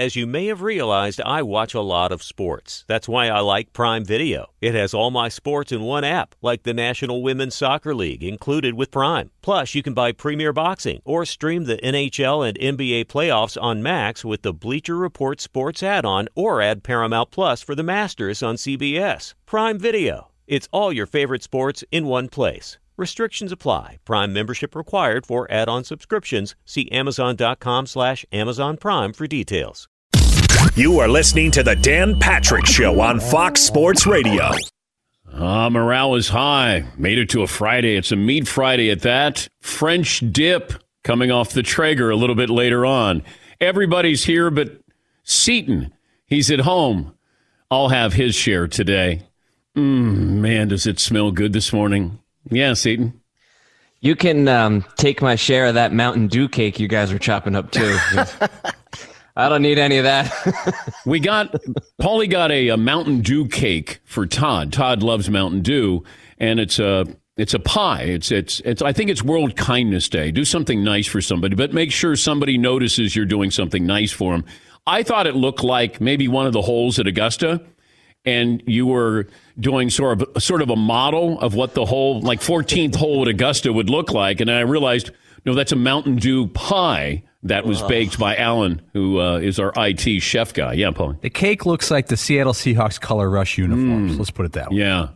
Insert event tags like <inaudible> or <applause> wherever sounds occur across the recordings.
As you may have realized, I watch a lot of sports. That's why I like Prime Video. It has all my sports in one app, like the National Women's Soccer League included with Prime. Plus, you can buy Premier Boxing or stream the NHL and NBA playoffs on Max with the Bleacher Report Sports add-on or add Paramount Plus for the Masters on CBS. Prime Video. It's all your favorite sports in one place. Restrictions apply. Prime membership required for add-on subscriptions. See Amazon.com slash Amazon Prime for details. You are listening to the Dan Patrick Show on Fox Sports Radio. Uh, morale is high. Made it to a Friday. It's a meat Friday at that. French dip coming off the Traeger a little bit later on. Everybody's here but Seton. He's at home. I'll have his share today. Mm, man, does it smell good this morning? Yeah, Seton. You can um, take my share of that Mountain Dew cake you guys are chopping up too. <laughs> <laughs> I don't need any of that. <laughs> we got Paulie got a, a, Mountain Dew cake for Todd. Todd loves Mountain Dew, and it's a it's a pie. It's it's it's. I think it's World Kindness Day. Do something nice for somebody, but make sure somebody notices you're doing something nice for them. I thought it looked like maybe one of the holes at Augusta, and you were doing sort of sort of a model of what the whole like 14th hole at Augusta would look like, and I realized no, that's a Mountain Dew pie that was baked by Alan, who uh, is our IT chef guy. Yeah, Paul. The cake looks like the Seattle Seahawks color rush uniforms. Mm. Let's put it that way. Yeah.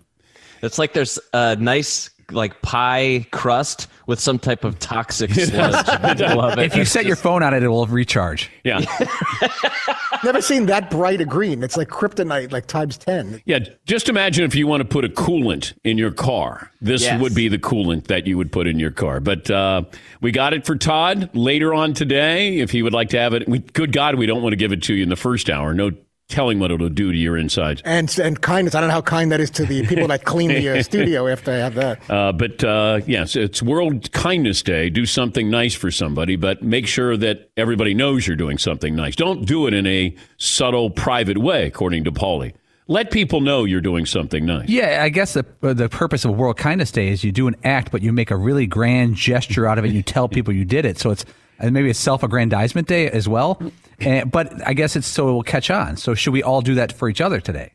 It's like there's a nice like pie crust with some type of toxic <laughs> sludge. I love it. If you set your phone on it, it will recharge. Yeah. <laughs> Never seen that bright a green. It's like kryptonite, like times 10. Yeah. Just imagine if you want to put a coolant in your car. This Yes. would be the coolant that you would put in your car. But uh, we got it for Todd later on today. If he would like to have it, we, good God, we don't want to give it to you in the first hour. No telling what it'll do to your insides. And and kindness. I don't know how kind that is to the people that clean the uh, <laughs> studio after I have that. Uh, but uh, yes, it's World Kindness Day. Do something nice for somebody, but make sure that everybody knows you're doing something nice. Don't do it in a subtle, private way, according to Paulie. Let people know you're doing something nice. Yeah, I guess the uh, the purpose of World Kindness Day is you do an act, but you make a really grand gesture out of it. and You tell people you did it, so it's and maybe a self-aggrandizement day as well. And, but I guess it's so it will catch on. So should we all do that for each other today?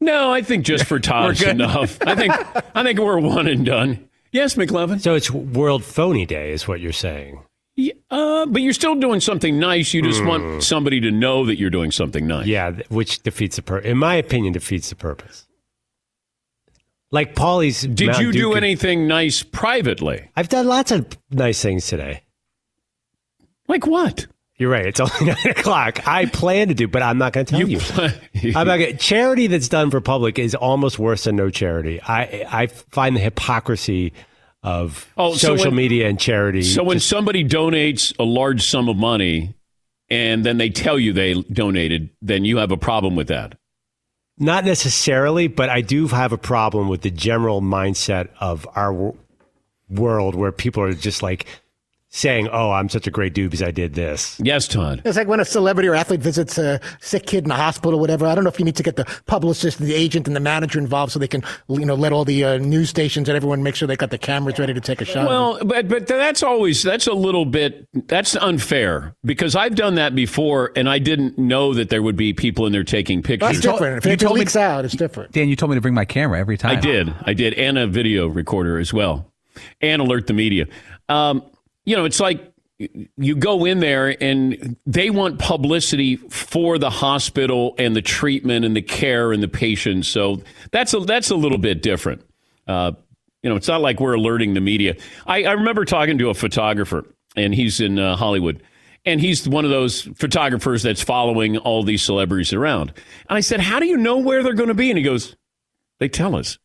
No, I think just for <laughs> Todd's enough. I think I think we're one and done. Yes, McLovin. So it's World Phony Day, is what you're saying. Yeah, uh, but you're still doing something nice. You just want somebody to know that you're doing something nice. Yeah, which defeats the purpose. In my opinion, defeats the purpose. Like Paulie's. Did Mountain you Dew do could- anything nice privately? I've done lots of nice things today. Like what? You're right. It's <laughs> only nine o'clock. I plan to do, but I'm not going to tell you. you. <laughs> I'm not gonna, charity that's done for public is almost worse than no charity. I I find the hypocrisy of Oh, so social when- media and charity. So when just- somebody donates a large sum of money and then they tell you they donated, then you have a problem with that. not necessarily, but I do have a problem with the general mindset of our world where people are just like saying, "Oh, I'm such a great dude because I did this." Yes, Todd. It's like when a celebrity or athlete visits a sick kid in a hospital or whatever. I don't know if you need to get the publicist, the agent, and the manager involved so they can, you know, let all the uh, news stations and everyone make sure they got the cameras ready to take a shot. Well, but but that's always that's a little bit that's unfair because I've done that before and I didn't know that there would be people in there taking pictures. that's different. If you it told me- leaks out, it's different. Dan, you told me to bring my camera every time. I did. I did. And a video recorder as well. And alert the media. Um, you know, it's like you go in there and they want publicity for the hospital and the treatment and the care and the patients. So that's a, that's a little bit different. Uh, you know, it's not like we're alerting the media. I, I remember talking to a photographer, and he's in uh, Hollywood. And he's one of those photographers that's following all these celebrities around. And I said, How do you know where they're going to be? And he goes, They tell us.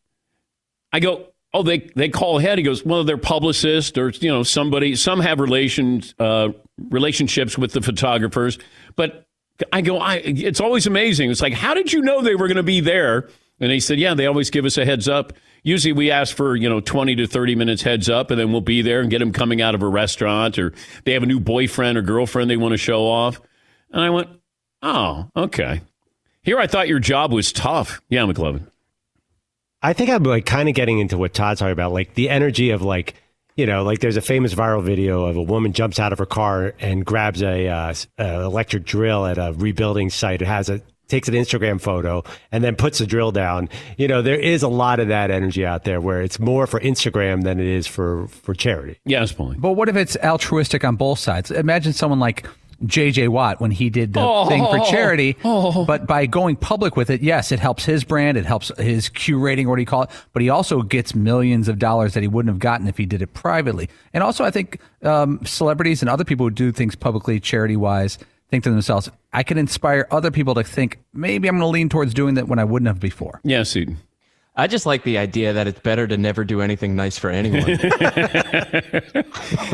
I go, oh, they they call ahead. He goes, well, they're publicists or you know somebody. Some have relations uh, relationships with the photographers, but I go, I. It's always amazing. It's like, how did you know they were going to be there? And he said, yeah, they always give us a heads up. Usually we ask for, you know, 20 to 30 minutes heads up and then we'll be there and get them coming out of a restaurant or they have a new boyfriend or girlfriend they want to show off. And I went, oh, okay. Here I thought your job was tough. Yeah, McLovin. I think I'm like kind of getting into what Todd's talking about, like the energy of like, you know, like there's a famous viral video of a woman jumps out of her car and grabs a uh, uh, electric drill at a rebuilding site. It has a takes an Instagram photo and then puts the drill down. You know, there is a lot of that energy out there where it's more for Instagram than it is for for charity. Yes, Paulie. But what if it's altruistic on both sides? Imagine someone like J.J. Watt when he did the thing for charity. But by going public with it, yes, it helps his brand. It helps his Q rating, or what do you call it? But he also gets millions of dollars that he wouldn't have gotten if he did it privately. And also, I think um, celebrities and other people who do things publicly, charity wise, think to themselves, I can inspire other people to think maybe I'm going to lean towards doing that when I wouldn't have before. Yeah, Eden. I just like the idea that it's better to never do anything nice for anyone. <laughs>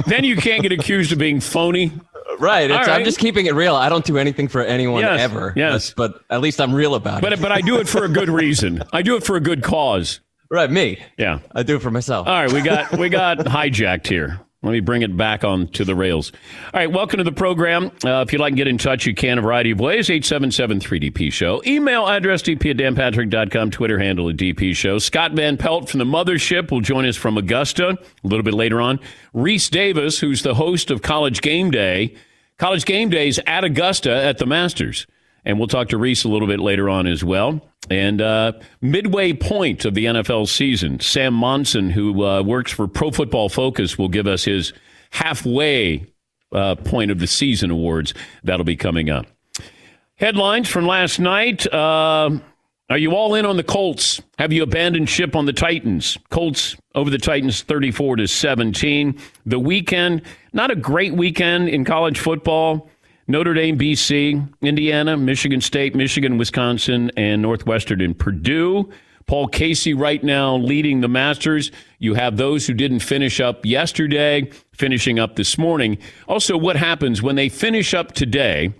then you can't get accused of being phony. Right. Right. I'm just keeping it real. I don't do anything for anyone Yes, ever. yes. But at least I'm real about it. But but I do it for a good reason. <laughs> I do it for a good cause. right, me. Yeah. I do it for myself. All right, we got we got hijacked here. Let me bring it back on to the rails. All right, welcome to the program. Uh, if you'd like to get in touch, you can a variety of ways. 877-3DP Show. Email address dp at danpatrick.com. Twitter handle at DP Show. Scott Van Pelt from the Mothership will join us from Augusta a little bit later on. Rece Davis, who's the host of College Game Day. College Game Days at Augusta at the Masters. And we'll talk to Rece a little bit later on as well. And uh, midway point of the NFL season, Sam Monson, who uh, works for Pro Football Focus, will give us his halfway uh, point of the season awards. That'll be coming up. Headlines from last night. Uh, are you all in on the Colts? Have you abandoned ship on the Titans? Colts over the Titans 34 to 17. The weekend, not a great weekend in college football. Notre Dame, BC, Indiana, Michigan State, Michigan, Wisconsin, and Northwestern and Purdue. Paul Casey right now leading the Masters. You have those who didn't finish up yesterday, finishing up this morning. Also, what happens when they finish up today?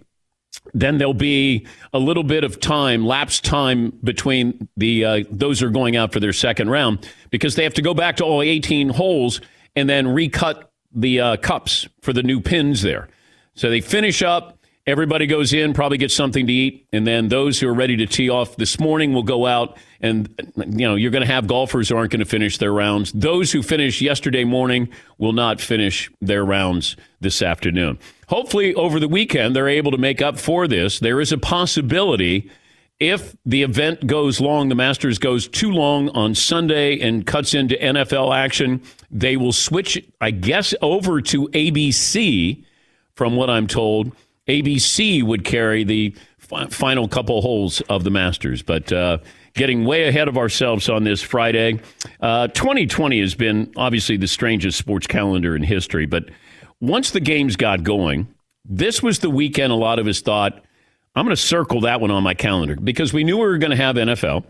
then there'll be a little bit of time, lapse time between the uh, those who are going out for their second round because they have to go back to all 18 holes and then recut the uh, cups for the new pins there. So they finish up. Everybody goes in, probably gets something to eat, and then those who are ready to tee off this morning will go out. And you know you're going to have golfers who aren't going to finish their rounds. Those who finished yesterday morning will not finish their rounds this afternoon. Hopefully, over the weekend, they're able to make up for this. There is a possibility if the event goes long, the Masters goes too long on Sunday and cuts into NFL action, they will switch, I guess, over to ABC, from what I'm told. ABC would carry the fi- final couple holes of the Masters. But uh, getting way ahead of ourselves on this Friday. Uh, 2020 has been obviously the strangest sports calendar in history. But once the games got going, This was the weekend a lot of us thought, I'm going to circle that one on my calendar because we knew we were going to have NFL.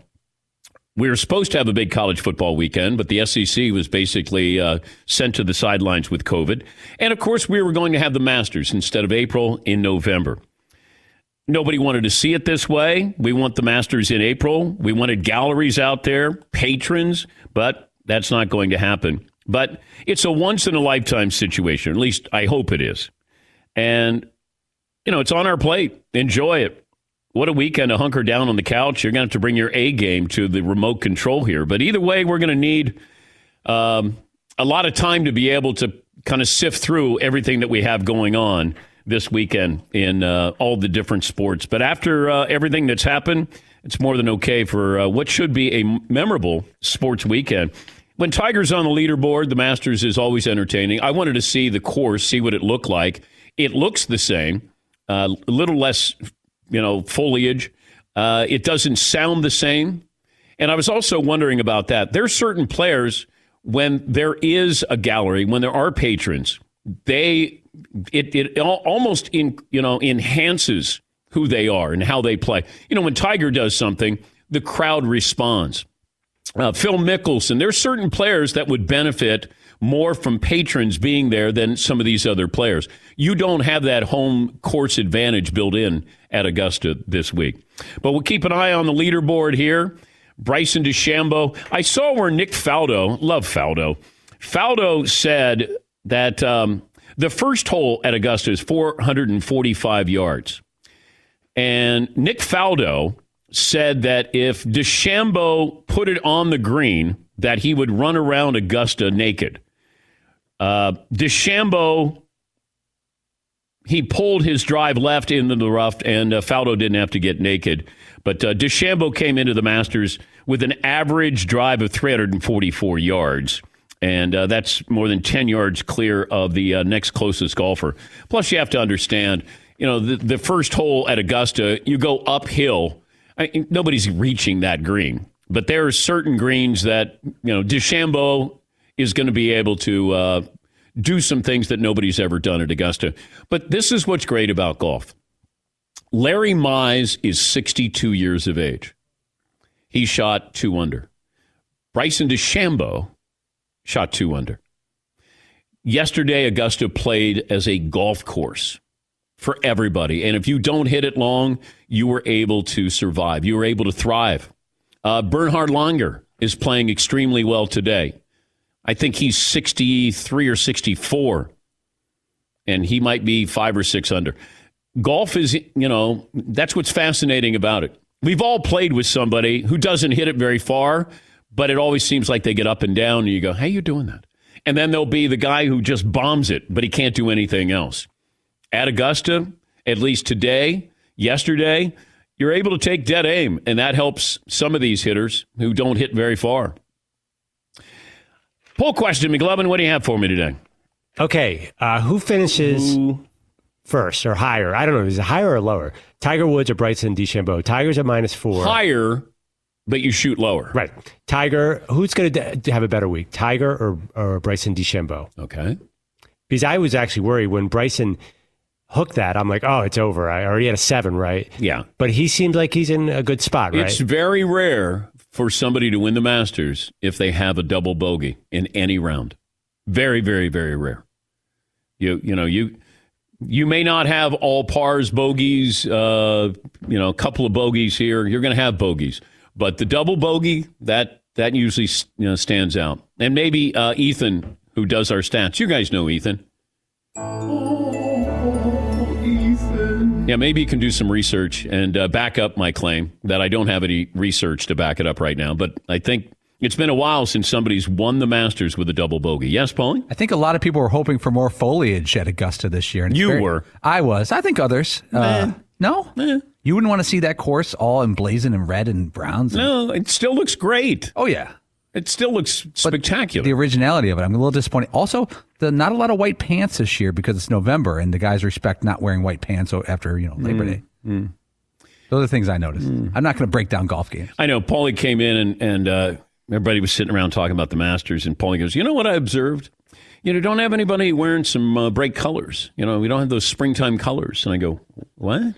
We were supposed to have a big college football weekend, but the SEC was basically uh, sent to the sidelines with COVID. And of course, we were going to have the Masters instead of April in November. Nobody wanted to see it this way. We want the Masters in April. We wanted galleries out there, patrons, but that's not going to happen. But it's a once in a lifetime situation. At least I hope it is. And, you know, it's on our plate. Enjoy it. What a weekend to hunker down on the couch. You're going to have to bring your A game to the remote control here. But either way, we're going to need um, a lot of time to be able to kind of sift through everything that we have going on this weekend in uh, all the different sports. But after uh, everything that's happened, it's more than okay for uh, what should be a memorable sports weekend. When Tiger's on the leaderboard, the Masters is always entertaining. I wanted to see the course, see what it looked like. It looks the same, uh, a little less, you know, foliage. Uh, it doesn't sound the same. And I was also wondering about that. There are certain players when there is a gallery, when there are patrons, they it it almost in you know enhances who they are and how they play. You know, when Tiger does something, the crowd responds. Uh, Phil Mickelson, there's certain players that would benefit more from patrons being there than some of these other players. You don't have that home course advantage built in at Augusta this week. But we'll keep an eye on the leaderboard here. Bryson DeChambeau. I saw where Nick Faldo, love Faldo, Faldo said that um, the first hole at Augusta is 445 yards. And Nick Faldo said that if DeChambeau put it on the green, that he would run around Augusta naked. Uh, DeChambeau, he pulled his drive left into the rough, and uh, Faldo didn't have to get naked. But uh, DeChambeau came into the Masters with an average drive of 344 yards. And uh, that's more than 10 yards clear of the uh, next closest golfer. Plus, you have to understand, you know, the, the first hole at Augusta, you go uphill. I, nobody's reaching that green. But there are certain greens that, you know, DeChambeau is going to be able to uh, do some things that nobody's ever done at Augusta. But this is what's great about golf. Larry Mize is 62 years of age. He shot two under. Bryson DeChambeau shot two under. Yesterday, Augusta played as a golf course for everybody. And if you don't hit it long, you were able to survive. You were able to thrive. Uh, Bernhard Langer is playing extremely well today. I think he's 63 or 64, and he might be five or six under. Golf is, you know, that's what's fascinating about it. We've all played with somebody who doesn't hit it very far, but it always seems like they get up and down, and you go, "How you doing that?" And then there'll be the guy who just bombs it, but he can't do anything else. At Augusta, at least today, yesterday, you're able to take dead aim, and that helps some of these hitters who don't hit very far. Poll question, McLovin, what do you have for me today? Okay, uh, who finishes Ooh. first or higher? I don't know. Is it higher or lower? Tiger Woods or Bryson DeChambeau? Tiger's at minus four. Higher, but you shoot lower. Right. Tiger, who's going to have a better week, Tiger or, or Bryson DeChambeau? Okay. Because I was actually worried when Bryson hooked that. I'm like, oh, it's over. I already had a seven, right? Yeah. But he seems like he's in a good spot, right? It's very rare for somebody to win the Masters if they have a double bogey in any round. Very, very, very rare. You, you know, you you may not have all pars, bogeys, uh, you know, a couple of bogeys here. You're going to have bogeys, but the double bogey that that usually you know, stands out. And maybe uh, Ethan, who does our stats, you guys know Ethan. Yeah, maybe you can do some research and uh, back up my claim that I don't have any research to back it up right now. But I think it's been a while since somebody's won the Masters with a double bogey. Yes, Paulie? I think a lot of people were hoping for more foliage at Augusta this year. You very, were. I was. I think others. Uh, no? Eh. You wouldn't want to see that course all emblazoned in red and browns? And... No, it still looks great. Oh, yeah. It still looks spectacular. But the originality of it, I'm a little disappointed. Also, the not a lot of white pants this year because it's November and the guys respect not wearing white pants after you know Labor mm, Day. Mm. Those are things I noticed. Mm. I'm not going to break down golf games. I know. Paulie came in and and uh, everybody was sitting around talking about the Masters, and Paulie goes, "You know what I observed? you know, don't have anybody wearing some uh, bright colors. You know, we don't have those springtime colors. And I go, what?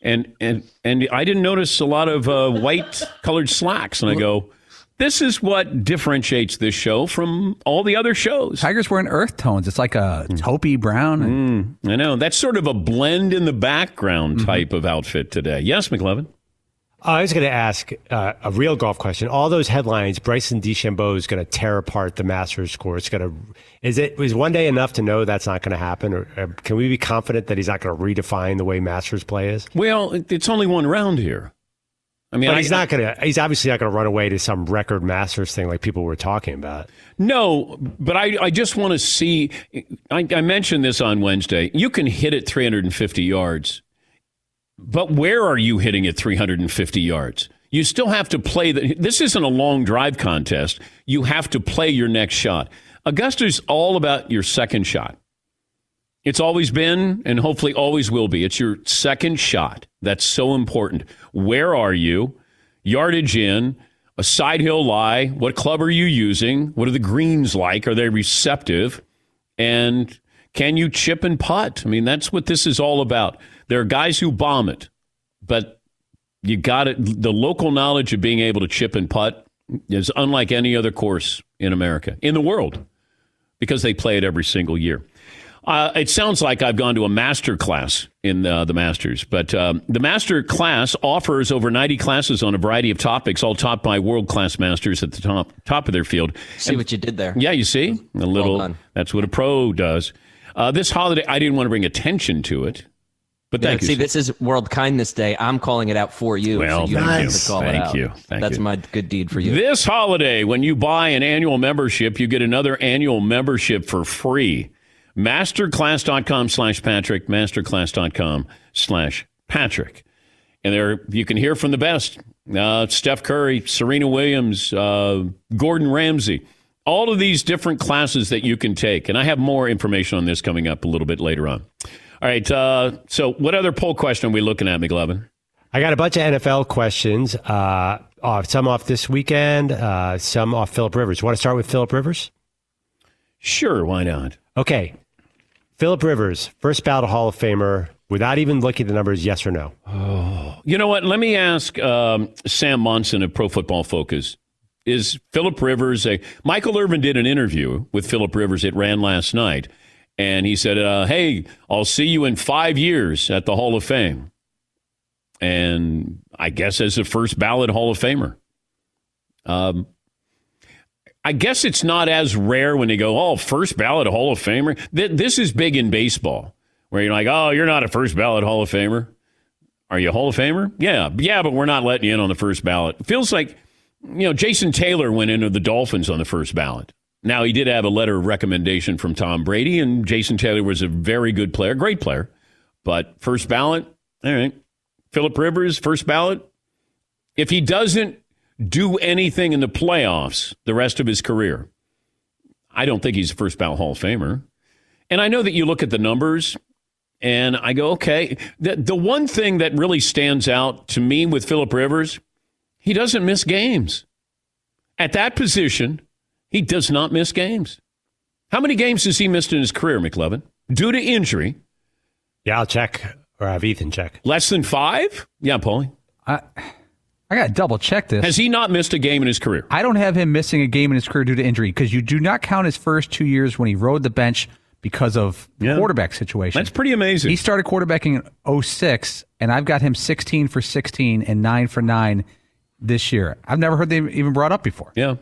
And and and I didn't notice a lot of uh, white colored slacks. And I go, this is what differentiates this show from all the other shows. Tiger's wearing earth tones. It's like a taupey brown. and- I know that's sort of a blend in the background type of outfit today. Yes, McLovin. Uh, I was going to ask uh, a real golf question. All those headlines, Bryson DeChambeau is going to tear apart the Masters course. It's going to is it is one day enough to know that's not going to happen, or uh, can we be confident that he's not going to redefine the way Masters play is? Well, it's only one round here. I mean, I- he's not going to. He's obviously not going to run away to some record Masters thing like people were talking about. No, but I, I just want to see. I, I mentioned this on Wednesday. You can hit it 350 yards, but where are you hitting it 350 yards? You still have to play. The, this isn't a long drive contest. You have to play your next shot. Augusta's all about your second shot. It's always been and hopefully always will be. It's your second shot. That's so important. Where are you? Yardage in, a side hill lie. What club are you using? What are the greens like? Are they receptive? And can you chip and putt? I mean, that's what this is all about. There are guys who bomb it, but you got it. The local knowledge of being able to chip and putt is unlike any other course in America, in the world, because they play it every single year. Uh, it sounds like I've gone to a master class in uh, the Masters, but um, the master class offers over 90 classes on a variety of topics, all taught by world class masters at the top top of their field. See what you did there. Yeah, you see a little. done. that's what a pro does. Uh, this holiday, I didn't want to bring attention to it, but Yeah, thank see, this is World Kindness Day. I'm calling it out for you. Well, so you thank you. call Thank it out. you. Thank That's you. my good deed for you. This holiday, when you buy an annual membership, you get another annual membership for free. Masterclass.com slash Patrick, masterclass.com slash Patrick. And there you can hear from the best. Uh, Steph Curry, Serena Williams, uh, Gordon Ramsay, all of these different classes that you can take. And I have more information on this coming up a little bit later on. All right. Uh, so, what other poll question are we looking at, McLovin? I got a bunch of NFL questions. Uh, off, some off this weekend, uh, some off Philip Rivers. You want to start with Philip Rivers? Sure, why not? Okay. Philip Rivers, first ballot Hall of Famer, without even looking at the numbers, yes or no? You know what? Let me ask um, Sam Monson of Pro Football Focus. Is Philip Rivers a. Michael Irvin did an interview with Philip Rivers. It ran last night. And he said, uh, Hey, I'll see you in five years at the Hall of Fame. And I guess as a first ballot Hall of Famer. Um, I guess it's not as rare when they go, oh, first ballot Hall of Famer. Th- this is big in baseball, where you're like, oh, you're not a first ballot Hall of Famer. Are you a Hall of Famer? Yeah, yeah, but we're not letting you in on the first ballot. Feels like, you know, Jason Taylor went into the Dolphins on the first ballot. Now he did have a letter of recommendation from Tom Brady, and Jason Taylor was a very good player, great player, but first ballot, all right. Philip Rivers, first ballot. If he doesn't do anything in the playoffs the rest of his career, I don't think he's a first ballot Hall of Famer. And I know that you look at the numbers and I go, okay. The, the one thing that really stands out to me with Philip Rivers, he doesn't miss games. At that position, he does not miss games. How many games has he missed in his career, McLovin? Due to injury? Yeah, I'll check or have Ethan check. Less than five? Yeah, Paulie. I, I got to double check this. Has he not missed a game in his career? I don't have him missing a game in his career due to injury because you do not count his first two years when he rode the bench because of the Yeah. quarterback situation. That's pretty amazing. He started quarterbacking in 06, and I've got him 16 for 16 and 9 for 9 this year. I've never heard them even brought up before. Yeah.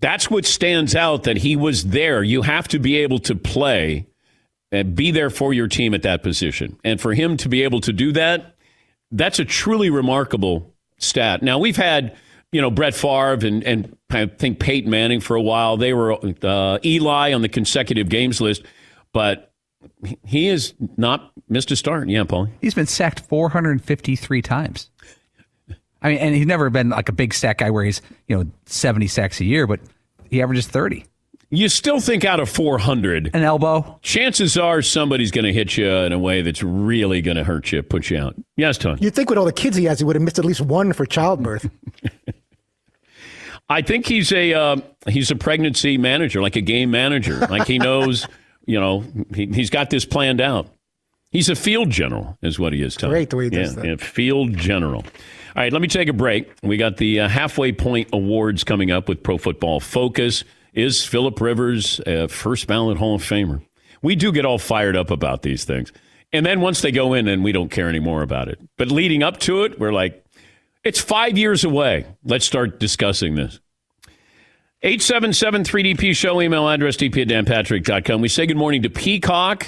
That's what stands out that he was there. You have to be able to play and be there for your team at that position. And for him to be able to do that, that's a truly remarkable stat. Now, we've had, you know, Brett Favre and, and I think Peyton Manning for a while. They were uh, Eli on the consecutive games list, but he has not missed a start. Yeah, Paul. He's been sacked 453 times. I mean, and he's never been like a big sack guy where he's, you know, 70 sacks a year, but he averages 30. You still think out of 400, An elbow. chances are somebody's going to hit you in a way that's really going to hurt you, put you out. Yes, Tony. You'd think with all the kids he has, he would have missed at least one for childbirth. <laughs> I think he's a uh, he's a pregnancy manager, like a game manager. Like he knows, <laughs> you know, he, he's got this planned out. He's a field general, is what he is. Tom. Great the way he yeah, that. yeah, field general. All right, let me take a break. We got the uh, halfway point awards coming up with Pro Football Focus. Is Philip Rivers a first ballot Hall of Famer? We do get all fired up about these things, and then once they go in, then we don't care anymore about it. But leading up to it, we're like, it's five years away. Let's start discussing this. 877 3DP show email address dp at danpatrick.com. We say good morning to Peacock,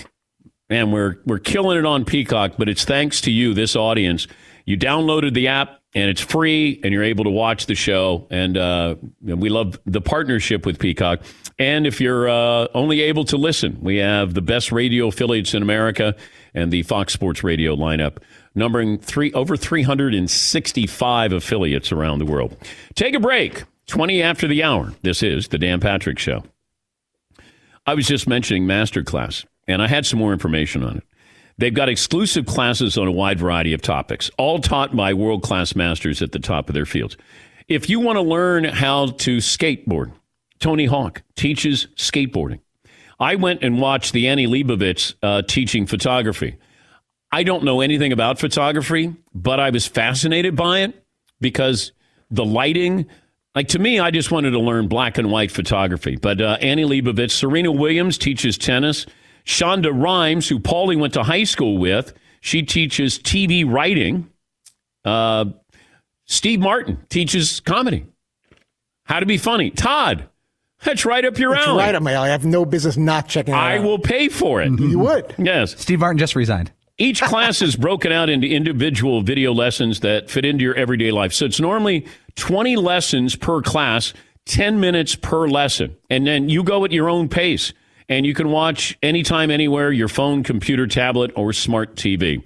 and we're we're killing it on Peacock, but it's thanks to you, this audience. You downloaded the app and it's free, and you're able to watch the show. And uh, we love the partnership with Peacock. And if you're uh, only able to listen, we have the best radio affiliates in America and the Fox Sports Radio lineup, numbering three over 365 affiliates around the world. Take a break. 20 after the hour. This is the Dan Patrick Show. I was just mentioning Masterclass, and I had some more information on it. They've got exclusive classes on a wide variety of topics, all taught by world class masters at the top of their fields. If you want to learn how to skateboard, Tony Hawk teaches skateboarding. I went and watched the Annie Leibovitz uh, teaching photography. I don't know anything about photography, but I was fascinated by it because the lighting, like to me, I just wanted to learn black and white photography. But uh, Annie Leibovitz, Serena Williams teaches tennis. Shonda Rhimes, who Paulie went to high school with, she teaches TV writing. Uh, Steve Martin teaches comedy. How to be funny. Todd, that's right up your It's alley. right up my alley. I have no business not checking it I out. will pay for it. You would. Yes. Steve Martin just resigned. Each <laughs> class is broken out into individual video lessons that fit into your everyday life. So it's normally 20 lessons per class, 10 minutes per lesson. And then you go at your own pace. And you can watch anytime, anywhere, your phone, computer, tablet, or smart TV.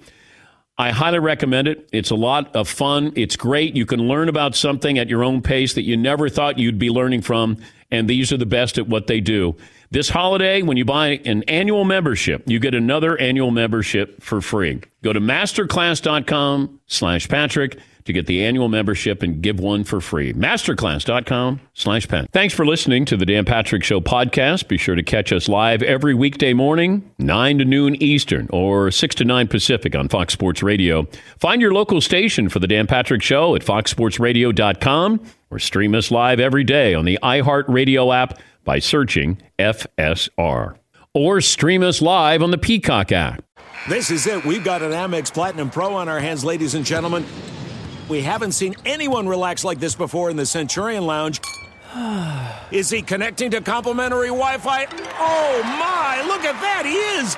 I highly recommend it. It's a lot of fun. It's great. You can learn about something at your own pace that you never thought you'd be learning from. And these are the best at what they do. This holiday, when you buy an annual membership, you get another annual membership for free. Go to masterclass.com slash Patrick to get the annual membership and give one for free. Masterclass.com slash Pat. Thanks for listening to the Dan Patrick Show podcast. Be sure to catch us live every weekday morning, 9 to noon Eastern or 6 to 9 Pacific on Fox Sports Radio. Find your local station for the Dan Patrick Show at foxsportsradio.com or stream us live every day on the iHeartRadio app by searching FSR. Or stream us live on the Peacock app. This is it. We've got an Amex Platinum Pro on our hands, ladies and gentlemen. We haven't seen anyone relax like this before in the Centurion Lounge. <sighs> Is he connecting to complimentary Wi Fi? Oh my, look at that, he is!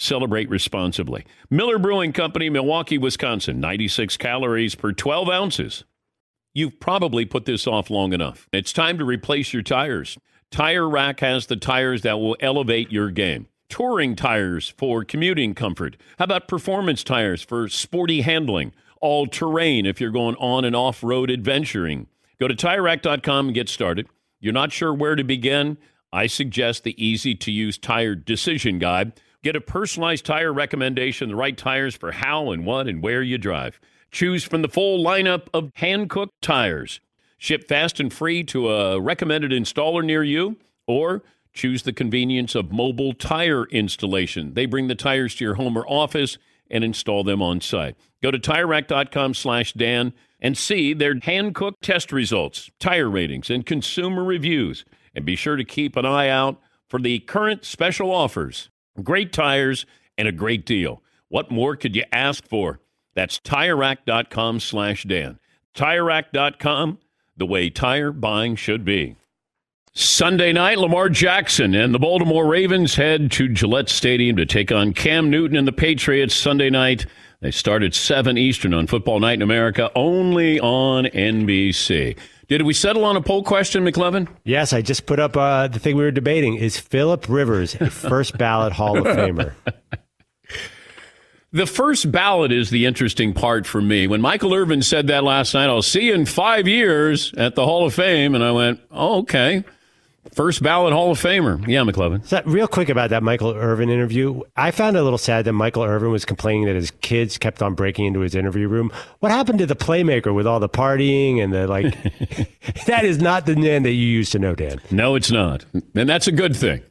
Celebrate responsibly. Miller Brewing Company, Milwaukee, Wisconsin, 96 calories per 12 ounces. You've probably put this off long enough. It's time to replace your tires. Tire Rack has the tires that will elevate your game. Touring tires for commuting comfort. How about performance tires for sporty handling? All terrain if you're going on and off road adventuring. Go to TireRack.com and get started. You're not sure where to begin? I suggest the easy to use tire decision guide. Get a personalized tire recommendation, the right tires for how and what and where you drive. Choose from the full lineup of hand cooked tires. Ship fast and free to a recommended installer near you, or choose the convenience of mobile tire installation. They bring the tires to your home or office and install them on site. Go to TireRack.com slash Dan and see their hand-cooked test results, tire ratings, and consumer reviews. And be sure to keep an eye out for the current special offers. Great tires and a great deal. What more could you ask for? That's TireRack.com slash Dan. TireRack.com, the way tire buying should be. Sunday night, Lamar Jackson and the Baltimore Ravens head to Gillette Stadium to take on Cam Newton and the Patriots Sunday night. They start at 7 Eastern on Football Night in America, only on NBC. Did we settle on a poll question, McLovin? Yes, I just put up uh, the thing we were debating. Is Philip Rivers a <laughs> first ballot Hall of Famer? The first ballot is the interesting part for me. When Michael Irvin said that last night, I'll see you in five years at the Hall of Fame, and I went, oh, okay. First ballot Hall of Famer. Yeah, McLovin. So, real quick about that Michael Irvin interview. I found it a little sad that Michael Irvin was complaining that his kids kept on breaking into his interview room. What happened to the playmaker with all the partying and the like? <laughs> <laughs> that is not the man that you used to know, Dan. No, it's not. And that's a good thing.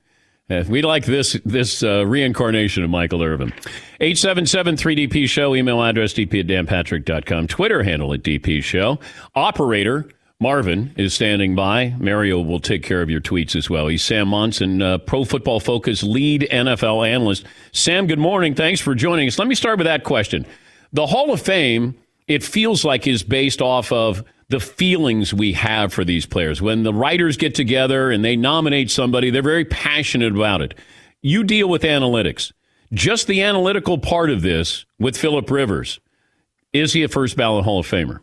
Uh, we like this this uh, reincarnation of Michael Irvin. 877-3DP Show, email address dp at danpatrick.com, Twitter handle at DP Show. Operator Marvin is standing by. Mario will take care of your tweets as well. He's Sam Monson, uh, Pro Football Focus lead NFL analyst. Sam, good morning. Thanks for joining us. Let me start with that question. The Hall of Fame, it feels like, is based off of the feelings we have for these players. When the writers get together and they nominate somebody, they're very passionate about it. You deal with analytics. Just the analytical part of this with Philip Rivers. Is he a first ballot Hall of Famer?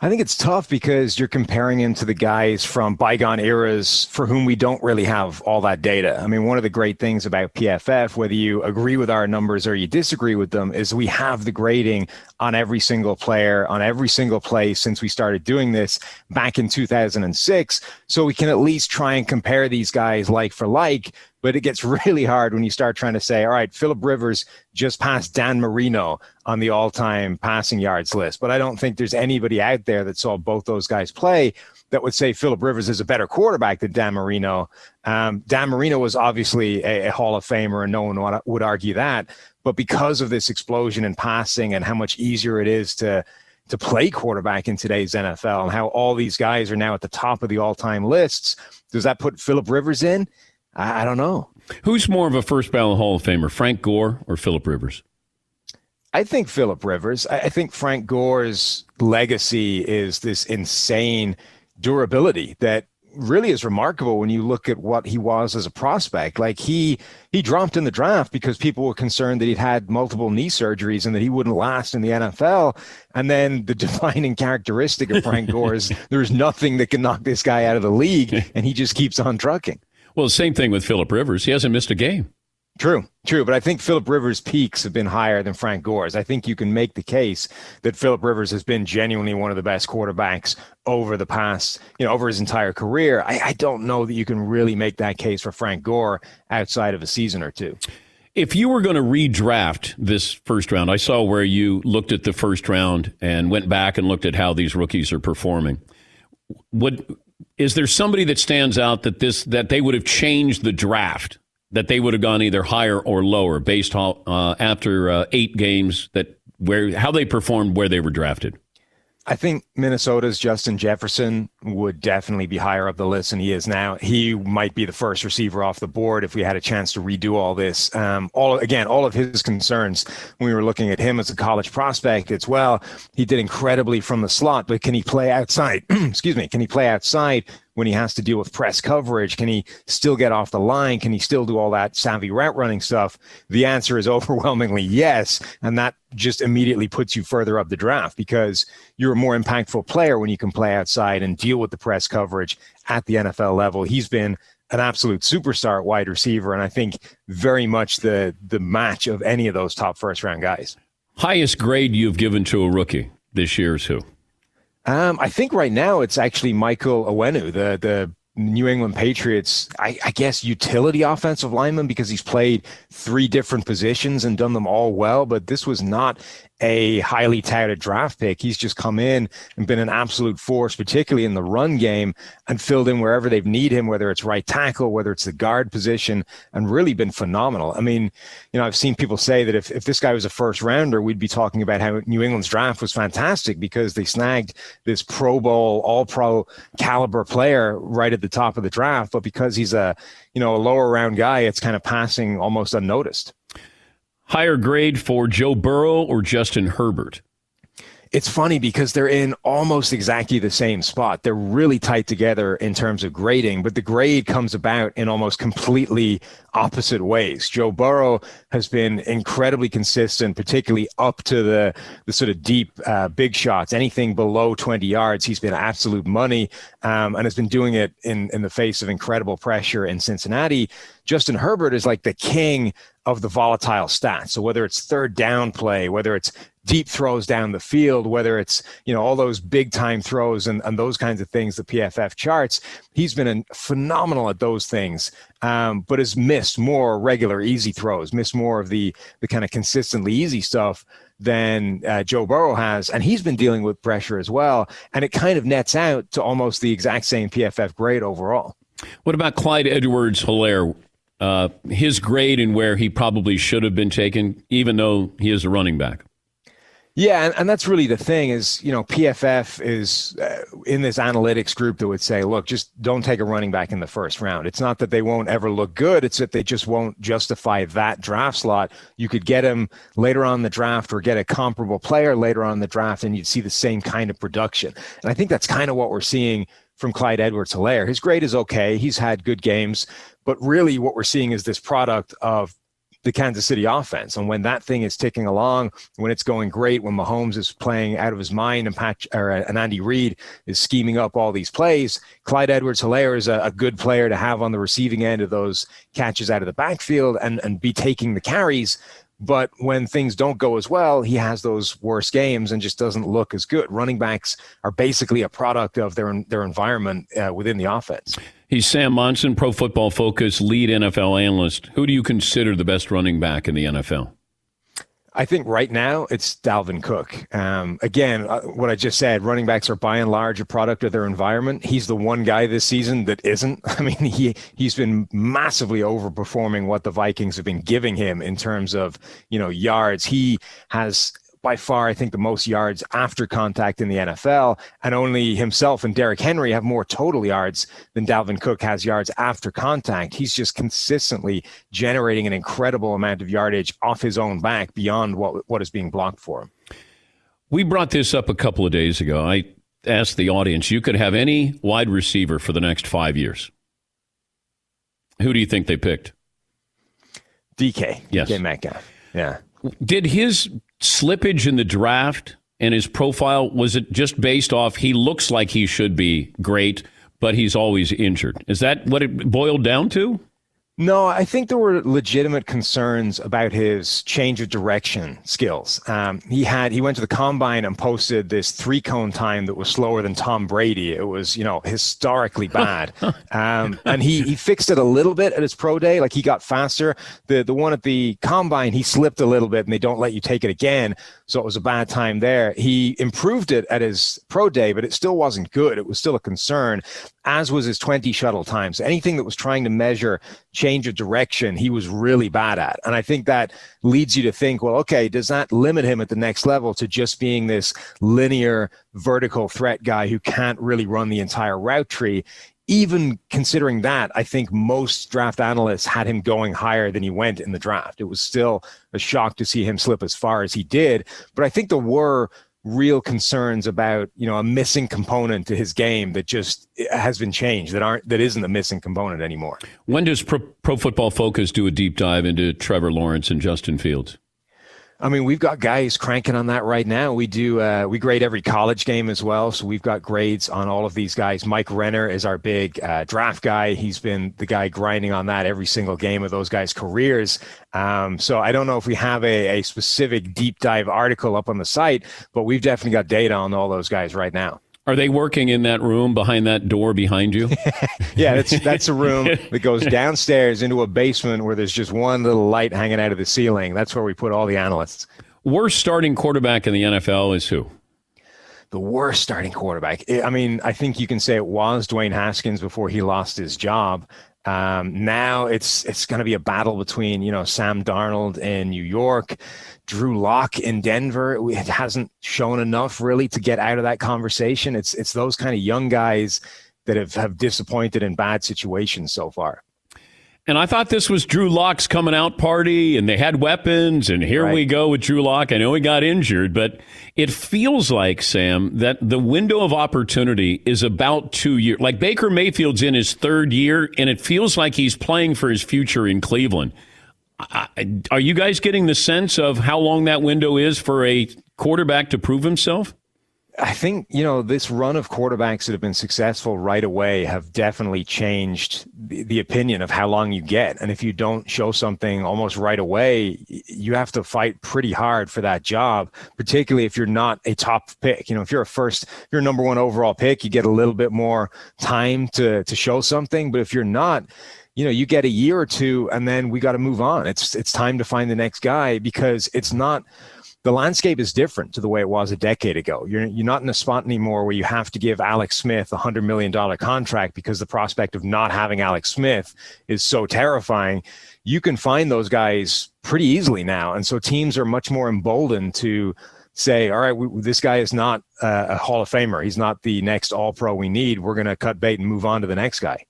I think it's tough because you're comparing him to the guys from bygone eras for whom we don't really have all that data. I mean, one of the great things about PFF, whether you agree with our numbers or you disagree with them, is we have the grading on every single player, on every single play since we started doing this back in 2006. So we can at least try and compare these guys like for like but it gets <laughs> really hard when you start trying to say, all right, Philip Rivers just passed Dan Marino on the all time passing yards list. But I don't think there's anybody out there that saw both those guys play that would say Philip Rivers is a better quarterback than Dan Marino. Um, Dan Marino was obviously a, a, Hall of Famer, and no one would argue that. But because of this explosion in passing and how much easier it is to to play quarterback in today's NFL, and how all these guys are now at the top of the all time lists, does that put Philip Rivers in? I, I don't know. Who's more of a first ballot Hall of Famer, Frank Gore or Philip Rivers? I think Philip Rivers. I think Frank Gore's legacy is this insane durability that really is remarkable when you look at what he was as a prospect. Like he he dropped in the draft because people were concerned that he'd had multiple knee surgeries and that he wouldn't last in the NFL. And then the <laughs> defining characteristic of Frank Gore is <laughs> there's nothing that can knock this guy out of the league, and he just keeps on trucking. Well, same thing with Philip Rivers. He hasn't missed a game. True, true. But I think Philip Rivers' peaks have been higher than Frank Gore's. I think you can make the case that Philip Rivers has been genuinely one of the best quarterbacks over the past, you know, over his entire career. I, I don't know that you can really make that case for Frank Gore outside of a season or two. If you were going to redraft this first round, I saw where you looked at the first round and went back and looked at how these rookies are performing. Would is there somebody that stands out that this that they would have changed the draft that they would have gone either higher or lower based on uh, after uh, eight games that where how they performed where they were drafted? I think Minnesota's Justin Jefferson would definitely be higher up the list than he is now. He might be the first receiver off the board if we had a chance to redo all this. Um, all again, all of his concerns when we were looking at him as a college prospect. It's well, he did incredibly from the slot, but can he play outside? <clears throat> Excuse me, can he play outside? When he has to deal with press coverage? Can he still get off the line? Can he still do all that savvy route running stuff? The answer is <laughs> overwhelmingly yes. And that just immediately puts you further up the draft because you're a more impactful player when you can play outside and deal with the press coverage at the NFL level. He's been an absolute superstar wide receiver, and I think very much the the match of any of those top first round guys. Highest grade you've given to a rookie this year is who? Um, I think right now it's actually Michael Onwenu, the the New England Patriots, I, I, guess, utility offensive lineman because he's played three different positions and done them all well. But this was not a highly touted draft pick. He's just come in and been an absolute force, particularly in the run game, and filled in wherever they've need him, whether it's right tackle, whether it's the guard position, and really been phenomenal. I mean, you know, I've seen people say that if, if this guy was a first rounder, we'd be talking about how New England's draft was fantastic because they snagged this Pro Bowl, all pro caliber player right at the top of the draft. But because he's a, you know, a lower round guy, it's kind of passing almost unnoticed. Higher grade for Joe Burrow or Justin Herbert? It's funny because they're in almost exactly the same spot. They're really tight together in terms of grading, but the grade comes about in almost completely opposite ways. Joe Burrow has been incredibly consistent, particularly up to the, the sort of deep uh, big shots. Anything below 20 yards, he's been absolute money um, and has been doing it in, in the face of incredible pressure in Cincinnati. Justin Herbert is like the king of the volatile stats. So whether it's third down play, whether it's deep throws down the field, whether it's, you know, all those big time throws and, and those kinds of things, the PFF charts, he's been phenomenal at those things, um, but has missed more regular easy throws, missed more of the, the kind of consistently easy stuff than uh, Joe Burrow has. And he's been dealing with pressure as well. And it kind of nets out to almost the exact same PFF grade overall. What about Clyde Edwards Helaire? Uh, his grade and where he probably should have been taken, even though he is a running back. Yeah, and, and that's really the thing is, you know, PFF is uh, in this analytics group that would say, look, just don't take a running back in the first round. It's not that they won't ever look good, it's that they just won't justify that draft slot. You could get him later on the draft or get a comparable player later on the draft, and you'd see the same kind of production. And I think that's kind of what we're seeing from Clyde Edwards Helaire. His grade is okay. He's had good games, but really what we're seeing is this product of the Kansas City offense. And when that thing is ticking along, when it's going great, when Mahomes is playing out of his mind and Pat or uh, and Andy Reid is scheming up all these plays, Clyde Edwards Helaire is a, a, good player to have on the receiving end of those catches out of the backfield and, and be taking the carries. But when things don't go as well, he has those worse games and just doesn't look as good. Running backs are basically a product of their their environment uh, within the offense. He's Sam Monson, Pro Football Focus lead NFL analyst. Who do you consider the best running back in the NFL? I think right now it's Dalvin Cook. Um, again, uh, what I just said, running backs are by and large a product of their environment. He's the one guy this season that isn't. <laughs> I mean, he he's been massively overperforming what the Vikings have been giving him in terms of you know yards. He has by far, I think, the most yards after contact in the NFL. And only himself and Derrick Henry have more total yards than Dalvin Cook has yards after contact. He's just consistently generating an incredible amount of yardage off his own back beyond what, what is being blocked for him. We brought this up a couple of days ago. I asked the audience, you could have any wide receiver for the next five years. Who do you think they picked? DK. Yes. DK Metcalf. Yeah. Did his slippage in the draft and his profile was it just based off he looks like he should be great, but he's always injured? Is that what it boiled down to? No, I think there were legitimate concerns about his change of direction skills. Um, he had he went to the combine and posted this three cone time that was slower than Tom Brady. It was you know historically <laughs> bad, um, and he he fixed it a little bit at his pro day. Like he got faster. The the one at the combine he slipped a little bit, and they don't let you take it again. So it was a bad time there. He improved it at his pro day, but it still wasn't good. It was still a concern, as was his 20 shuttle times. Anything that was trying to measure change of direction, he was really bad at. And I think that leads you to think, well, okay, does that limit him at the next level to just being this linear vertical threat guy who can't really run the entire route tree? Even considering that, I think most draft analysts had him going higher than he went in the draft. It was still a shock to see him slip as far as he did. But I think there were real concerns about you know a missing component to his game that just has been changed that aren't that isn't a missing component anymore. When does Pro, Pro Football Focus do a deep dive into Trevor Lawrence and Justin Fields? I mean, we've got guys cranking on that right now. We do, uh, we grade every college game as well. So we've got grades on all of these guys. Mike Renner is our big uh, draft guy. He's been the guy grinding on that every single game of those guys' careers. Um, so I don't know if we have a, a specific deep dive article up on the site, but we've definitely got data on all those guys right now. Are they working in that room behind that door behind you? <laughs> yeah, that's that's a room that goes <laughs> downstairs into a basement where there's just one little light hanging out of the ceiling. That's where we put all the analysts. Worst starting quarterback in the NFL is who? The worst starting quarterback. I mean, I think you can say it was Dwayne Haskins before he lost his job. Um, now it's it's going to be a battle between you know Sam Darnold in New York, Drew Lock in Denver. It hasn't shown enough really to get out of that conversation. It's it's those kind of young guys that have, have disappointed in bad situations so far. And I thought this was Drew Lock's coming out party, and they had weapons, and here right. we go with Drew Lock. I know he got injured, but it feels like Sam that the window of opportunity is about two years. Like Baker Mayfield's in his third year, and it feels like he's playing for his future in Cleveland are you guys getting the sense of how long that window is for a quarterback to prove himself? I think, you know, this run of quarterbacks that have been successful right away have definitely changed the, the, opinion of how long you get. And if you don't show something almost right away, you have to fight pretty hard for that job, particularly if you're not a top pick. You know, if you're a first, you're number one overall pick, you get a little bit more time to, to show something. But if you're not, you know, you get a year or two and then we got to move on. It's it's time to find the next guy because it's not the landscape is different to the way it was a decade ago. You're you're not in a spot anymore where you have to give Alex Smith a hundred million dollar contract because the prospect of not having Alex Smith is so terrifying. You can find those guys pretty easily now, and so teams are much more emboldened to say, all right, we, this guy is not a Hall of Famer. He's not the next All Pro we need. We're going to cut bait and move on to the next guy.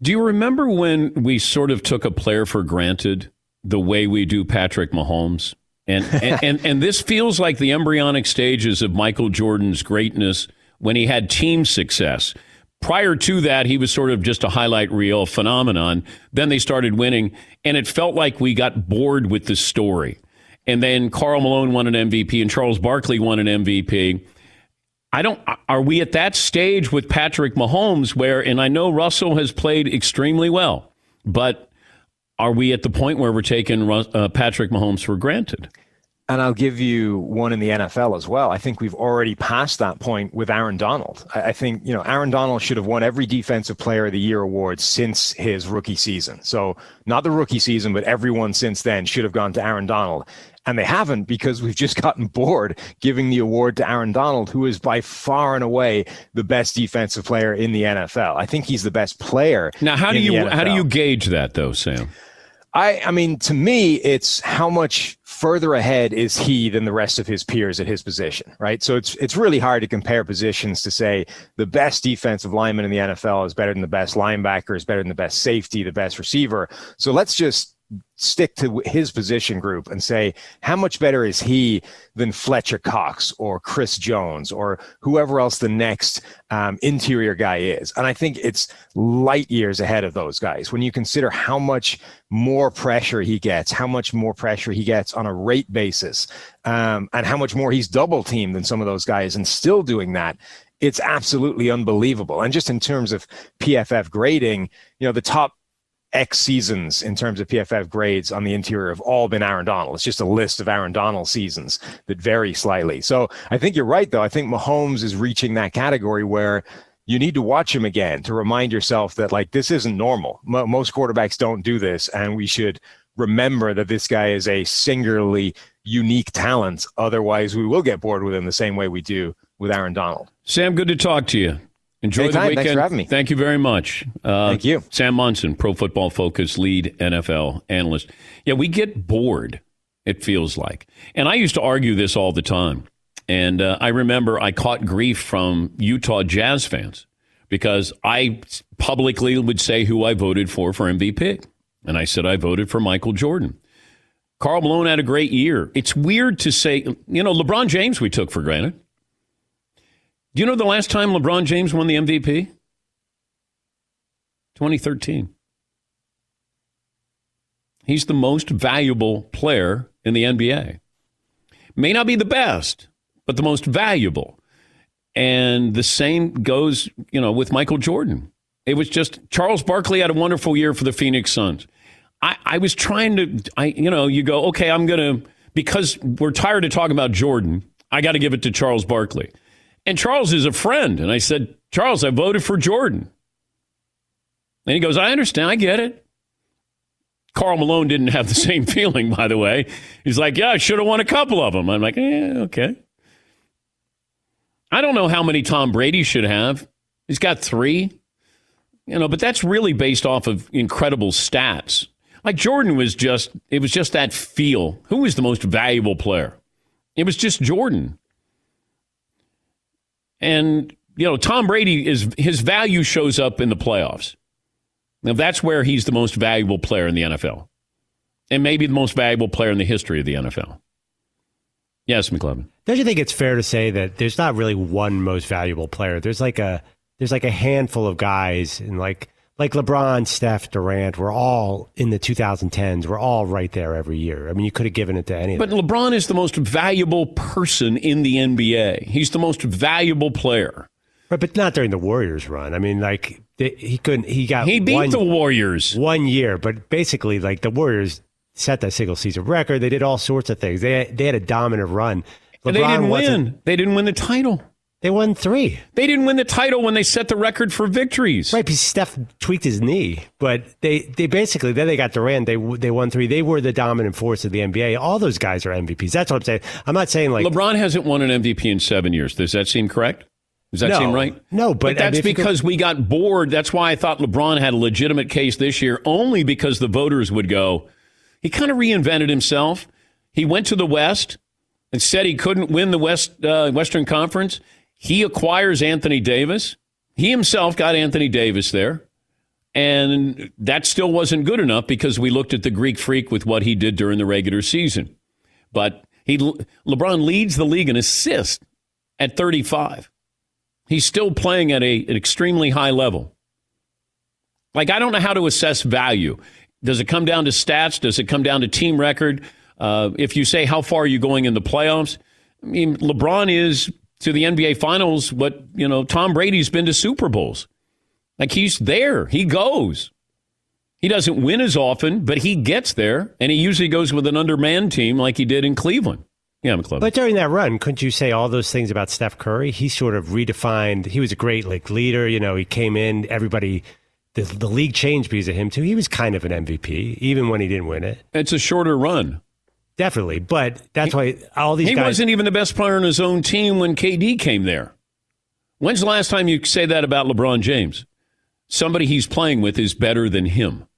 Do you remember when we sort of took a player for granted the way we do Patrick Mahomes? And, and, and, and, this feels like the embryonic stages of Michael Jordan's greatness when he had team success. Prior to that, he was sort of just a highlight reel phenomenon. Then they started winning, and it felt like we got bored with the story. And then Karl Malone won an MVP, and Charles Barkley won an MVP. I don't. Are we at that stage with Patrick Mahomes where, and I know Russell has played extremely well, but are we at the point where we're taking uh, Patrick Mahomes for granted? And I'll give you one in the NFL as well. I think we've already passed that point with Aaron Donald. I think, you know, Aaron Donald should have won every Defensive Player of the Year award since his rookie season. So, not the rookie season, but everyone since then should have gone to Aaron Donald. And they haven't because we've just gotten bored giving the award to Aaron Donald, who is by far and away the best defensive player in the NFL. I think he's the best player. Now, how do you how do you gauge that though, Sam? I I mean, to me, it's how much further ahead is he than the rest of his peers at his position, right? So it's it's really hard to compare positions to say the best defensive lineman in the NFL is better than the best linebacker, is better than the best safety, the best receiver. So let's just stick to his position group and say how much better is he than Fletcher Cox or Chris Jones or whoever else the next um, interior guy is. And I think it's light years ahead of those guys when you consider how much more pressure he gets, how much more pressure he gets on a rate basis, um, and how much more he's double teamed than some of those guys and still doing that it's absolutely unbelievable. And just in terms of PFF grading, you know, the top X seasons in terms of PFF grades on the interior have all been Aaron Donald. It's just a list of Aaron Donald seasons that vary slightly. So I think you're right, though. I think Mahomes is reaching that category where you need to watch him again to remind yourself that like this isn't normal. most quarterbacks don't do this, and we should remember that this guy is a singularly unique talent. Otherwise, we will get bored with him the same way we do with Aaron Donald. Sam, good to talk to you. Enjoy Anytime. the weekend. Thanks for having me. Thank you very much. Uh, Thank you. Sam Monson, Pro Football Focus lead NFL analyst. Yeah, we get bored, it feels like. And I used to argue this all the time. And uh, I remember I caught grief from Utah Jazz fans because I publicly would say who I voted for for MVP. And I said I voted for Michael Jordan. Karl Malone had a great year. It's weird to say, you know, LeBron James we took for granted. Do you know the last time LeBron James won the MVP? 2013. He's the most valuable player in the NBA. May not be the best, but the most valuable. And the same goes, you know, with Michael Jordan. It was just Charles Barkley had a wonderful year for the Phoenix Suns. I, I was trying to, I, you know, you go, okay, I'm going to, because we're tired of talking about Jordan, I got to give it to Charles Barkley. And Charles is a friend. And I said, Charles, I voted for Jordan. And he goes, I understand. I get it. Karl Malone didn't have the <laughs> same feeling, by the way. He's like, yeah, I should have won a couple of them. I'm like, eh, okay. I don't know how many Tom Brady should have. He's got three. You know, but that's really based off of incredible stats. Like Jordan was just, it was just that feel. Who was the most valuable player? It was just Jordan. And, you know, Tom Brady is, his value shows up in the playoffs. Now, that's where he's the most valuable player in the NFL. And maybe the most valuable player in the history of the NFL. Yes, McLovin. Don't you think it's fair to say that there's not really one most valuable player? There's like a there's like a handful of guys and like like LeBron, Steph, Durant, we're all in the 2010s. We're all right there every year. I mean, you could have given it to any of But. LeBron is the most valuable person in the NBA. He's the most valuable player. Right, but not during the Warriors run. I mean, like they, he couldn't. He got He beat one, the Warriors one year, but basically, like the Warriors set that single season record. They did all sorts of things. They they had a dominant run. And they didn't win. They didn't win the title. They won three. They didn't win the title when they set the record for victories. Right, because Steph tweaked his knee, but they, they basically then they got Durant. They they won three. They were the dominant force of the NBA. All those guys are MVPs. That's what I'm saying. I'm not saying like LeBron hasn't won an MVP in seven years. Does that seem correct? Does that No. seem right? No, but, I that's mean, you go- because we got bored. That's why I thought LeBron had a legitimate case this year, only because the voters would go, he kind of reinvented himself. He went to the West and said he couldn't win the West uh, Western Conference. He acquires Anthony Davis. He himself got Anthony Davis there. And that still wasn't good enough because we looked at the Greek freak with what he did during the regular season. But he LeBron leads the league in assists at 35. He's still playing at a, an extremely high level. Like, I don't know how to assess value. Does it come down to stats? Does it come down to team record? Uh, if you say, how far are you going in the playoffs? I mean, LeBron is to the NBA Finals what, you know, Tom Brady's been to Super Bowls. Like, he's there, he goes. He doesn't win as often, but he gets there, and he usually goes with an undermanned team like he did in Cleveland. Yeah, McClellan. But during that run, couldn't you say all those things about Steph Curry? He sort of redefined. He was a great like leader. You know, he came in. Everybody, the, the league changed because of him too. He was kind of an MVP, even when he didn't win it. It's a shorter run. Definitely, but that's why all these he guys. wasn't even the best player on his own team when KD came there. When's the last time you say that about LeBron James? Somebody he's playing with is better than him.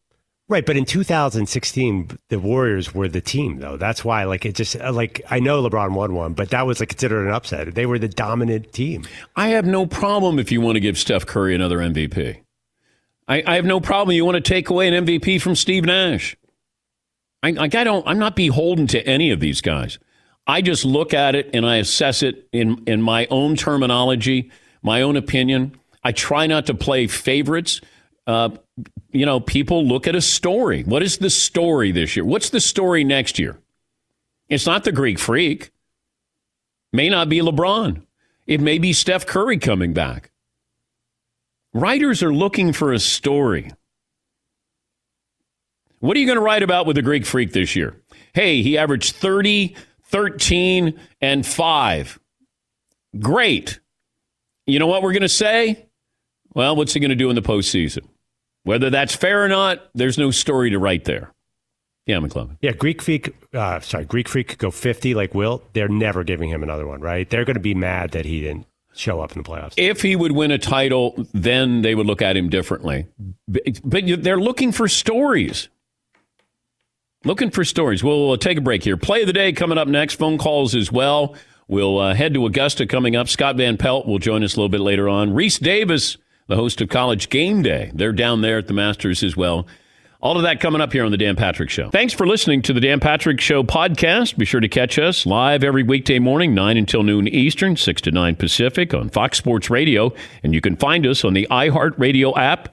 Right, but in 2016, the Warriors were the team, though. That's why, like, it just uh, like I know LeBron won one, but that was like considered an upset. They were the dominant team. I have no problem if you want to give Steph Curry another MVP. I, I have no problem. You want to take away an MVP from Steve Nash. I, like I don't. I'm not beholden to any of these guys. I just look at it and I assess it in in my own terminology, my own opinion. I try not to play favorites. Uh, you know, people look at a story. What is the story this year? What's the story next year? It's not the Greek freak. May not be LeBron. It may be Steph Curry coming back. Writers are looking for a story. What are you going to write about with the Greek freak this year? Hey, he averaged 30, 13, and 5. Great. You know what we're going to say? Well, what's he going to do in the postseason? Whether that's fair or not, there's no story to write there. Yeah, McLovin. Yeah, Greek Freak. Uh, sorry, Greek Freak could go fifty like Will. They're never giving him another one, right? They're going to be mad that he didn't show up in the playoffs. If he would win a title, then they would look at him differently. But they're looking for stories. Looking for stories. We'll take a break here. Play of the day coming up next. Phone calls as well. We'll uh, head to Augusta coming up. Scott Van Pelt will join us a little bit later on. Rece Davis, the host of College Game Day, they're down there at the Masters as well. All of that coming up here on The Dan Patrick Show. Thanks for listening to The Dan Patrick Show podcast. Be sure to catch us live every weekday morning, 9 until noon Eastern, 6 to 9 Pacific on Fox Sports Radio. And you can find us on the iHeartRadio app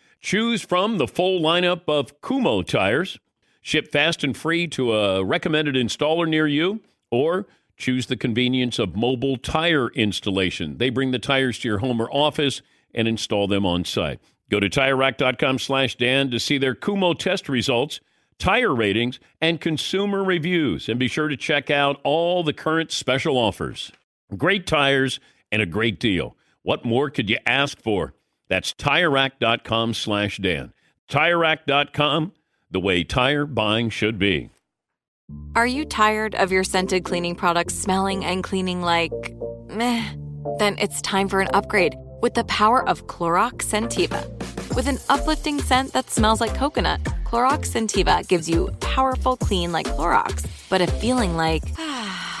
Choose from the full lineup of Kumho tires. Ship fast and free to a recommended installer near you, or choose the convenience of mobile tire installation. They bring the tires to your home or office and install them on site. Go to TireRack.com slash Dan to see their Kumho test results, tire ratings, and consumer reviews. And be sure to check out all the current special offers. Great tires and a great deal. What more could you ask for? That's TireRack.com slash Dan. TireRack.com, the way tire buying should be. Are you tired of your scented cleaning products smelling and cleaning like meh? Then it's time for an upgrade with the power of Clorox Scentiva. With an uplifting scent that smells like coconut, Clorox Scentiva gives you powerful clean like Clorox, but a feeling like <sighs> ah,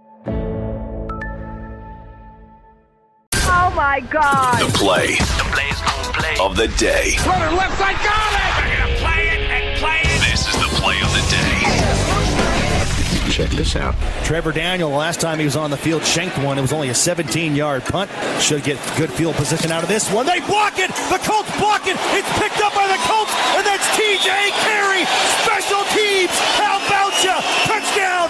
My God. The play. The play's gonna play. Of the day. Runner left side, got it! They're gonna play it and play it. This is the play of the day. Check this out. Trevor Daniel, last time he was on the field, shanked one. It was only a 17 yard punt. Should get good field position out of this one. They block it. The Colts block it. It's picked up by the Colts, and that's TJ Carrie. Special teams. How about ya? Touchdown.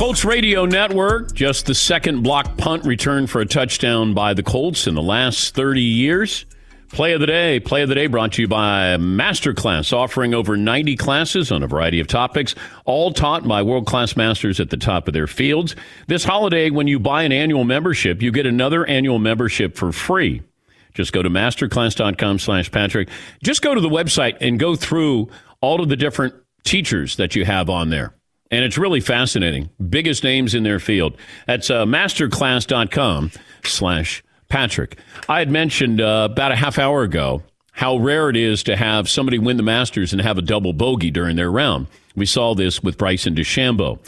Colts Radio Network, just the second block punt return for a touchdown by the Colts in the last 30 years. Play of the day. Play of the day brought to you by Masterclass, offering over 90 classes on a variety of topics, all taught by world class masters at the top of their fields. This holiday, when you buy an annual membership, you get another annual membership for free. Just go to masterclass.com slash Patrick. Just go to the website and go through all of the different teachers that you have on there. And it's really fascinating. Biggest names in their field. That's uh, masterclass.com slash Patrick. I had mentioned uh, about a half hour ago how rare it is to have somebody win the Masters and have a double bogey during their round. We saw this with Bryson DeChambeau.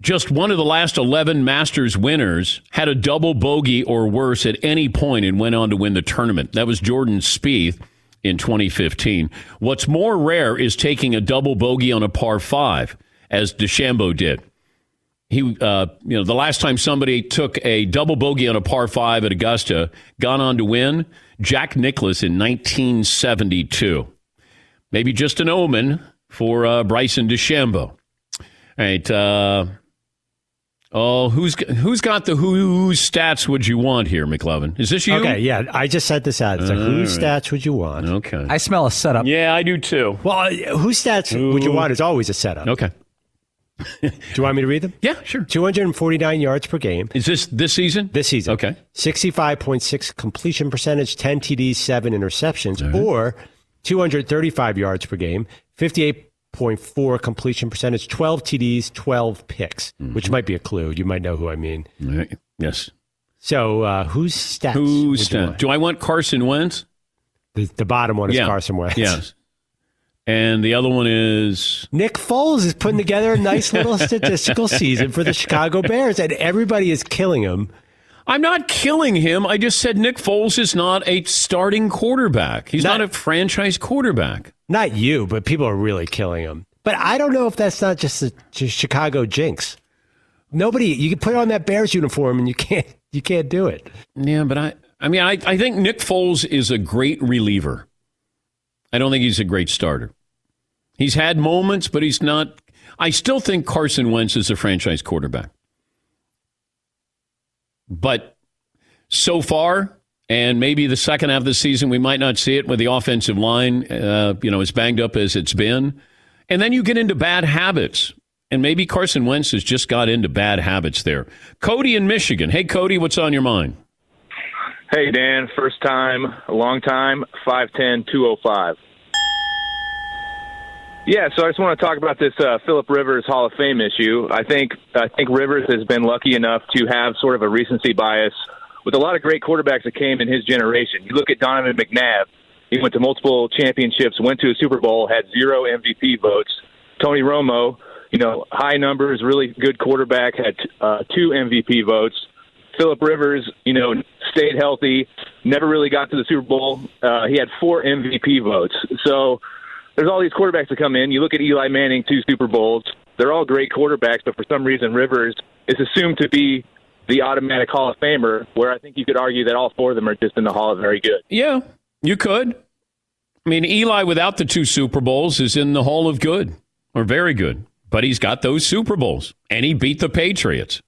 Just one of the last 11 Masters winners had a double bogey or worse at any point and went on to win the tournament. That was Jordan Spieth in 2015. What's more rare is taking a double bogey on a par five, as DeChambeau did. He, uh, you know, the last time somebody took a double bogey on a par five at Augusta, gone on to win, Jack Nicklaus in 1972. Maybe just an omen for uh, Bryson DeChambeau. All right. Uh, oh, who's who's got the whose stats would you want here, McLovin? Is this you? Okay, yeah. I just said this out. It's like, All whose right. stats would you want? Okay. I smell a setup. Yeah, I do too. Well, uh, whose stats would you want is always a setup. Okay. Do you want me to read them? Yeah, sure. 249 yards per game. Is this this season? This season. Okay. 65.6 completion percentage, 10 TDs, 7 interceptions, or 235 yards per game, 58.4 completion percentage, 12 TDs, 12 picks, which might be a clue. You might know who I mean. Right. Yes. So, uh, whose stats? Who's would you stat? want? Do I want Carson Wentz? The, the bottom one is Yeah. Carson Wentz. Yes. And the other one is Nick Foles is putting together a nice little statistical season for the Chicago Bears, and everybody is killing him. I'm not killing him. I just said Nick Foles is not a starting quarterback. He's not, Not- a franchise quarterback. Not you, but people are really killing him. But I don't know if that's not just a just Chicago jinx. Nobody, you can put on that Bears uniform and you can't, you can't do it. Yeah, but I, I mean, I, I think Nick Foles is a great reliever. I don't think he's a great starter. He's had moments, but he's not. I still think Carson Wentz is a franchise quarterback. But so far, and maybe the second half of the season, we might not see it with the offensive line, uh, you know, as banged up as it's been. And then you get into bad habits. And maybe Carson Wentz has just got into bad habits there. Cody in Michigan. Hey, Cody, what's on your mind? Hey, Dan. First time, a long time, 5'10, 205. Yeah, so I just want to talk about this uh, Philip Rivers Hall of Fame issue. I think I think Rivers has been lucky enough to have sort of a recency bias with a lot of great quarterbacks that came in his generation. You look at Donovan McNabb; he went to multiple championships, went to a Super Bowl, had zero MVP votes. Tony Romo, you know, high numbers, really good quarterback, had uh, two MVP votes. Philip Rivers, you know, stayed healthy, never really got to the Super Bowl. Uh, he had four MVP votes. So there's all these quarterbacks that come in. You look at Eli Manning, two Super Bowls. They're all great quarterbacks, but for some reason, Rivers is assumed to be the automatic Hall of Famer, where I think you could argue that all four of them are just in the Hall of Very Good. Yeah, you could. I mean, Eli without the two Super Bowls is in the Hall of Good or very good, but he's got those Super Bowls and he beat the Patriots.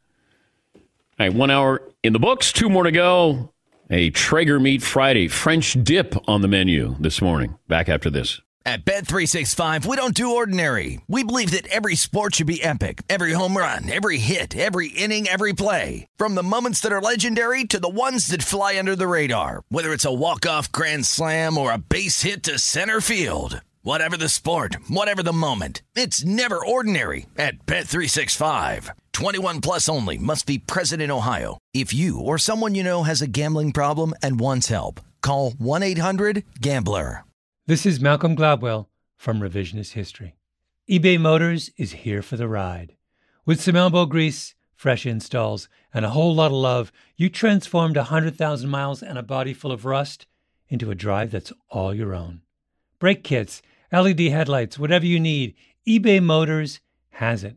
All right, one hour in the books, two more to go. A Traeger Meat Friday, French dip on the menu this morning. Back after this. At Bet365, we don't do ordinary. We believe that every sport should be epic. Every home run, every hit, every inning, every play. From the moments that are legendary to the ones that fly under the radar. Whether it's a walk-off grand slam or a base hit to center field. Whatever the sport, whatever the moment. It's never ordinary at Bet365. 21 plus only must be present in Ohio. If you or someone you know has a gambling problem and wants help, call 1-800-GAMBLER. This is Malcolm Gladwell from Revisionist History. eBay Motors is here for the ride. With some elbow grease, fresh installs, and a whole lot of love, you transformed 100,000 miles and a body full of rust into a drive that's all your own. Brake kits, LED headlights, whatever you need, eBay Motors has it.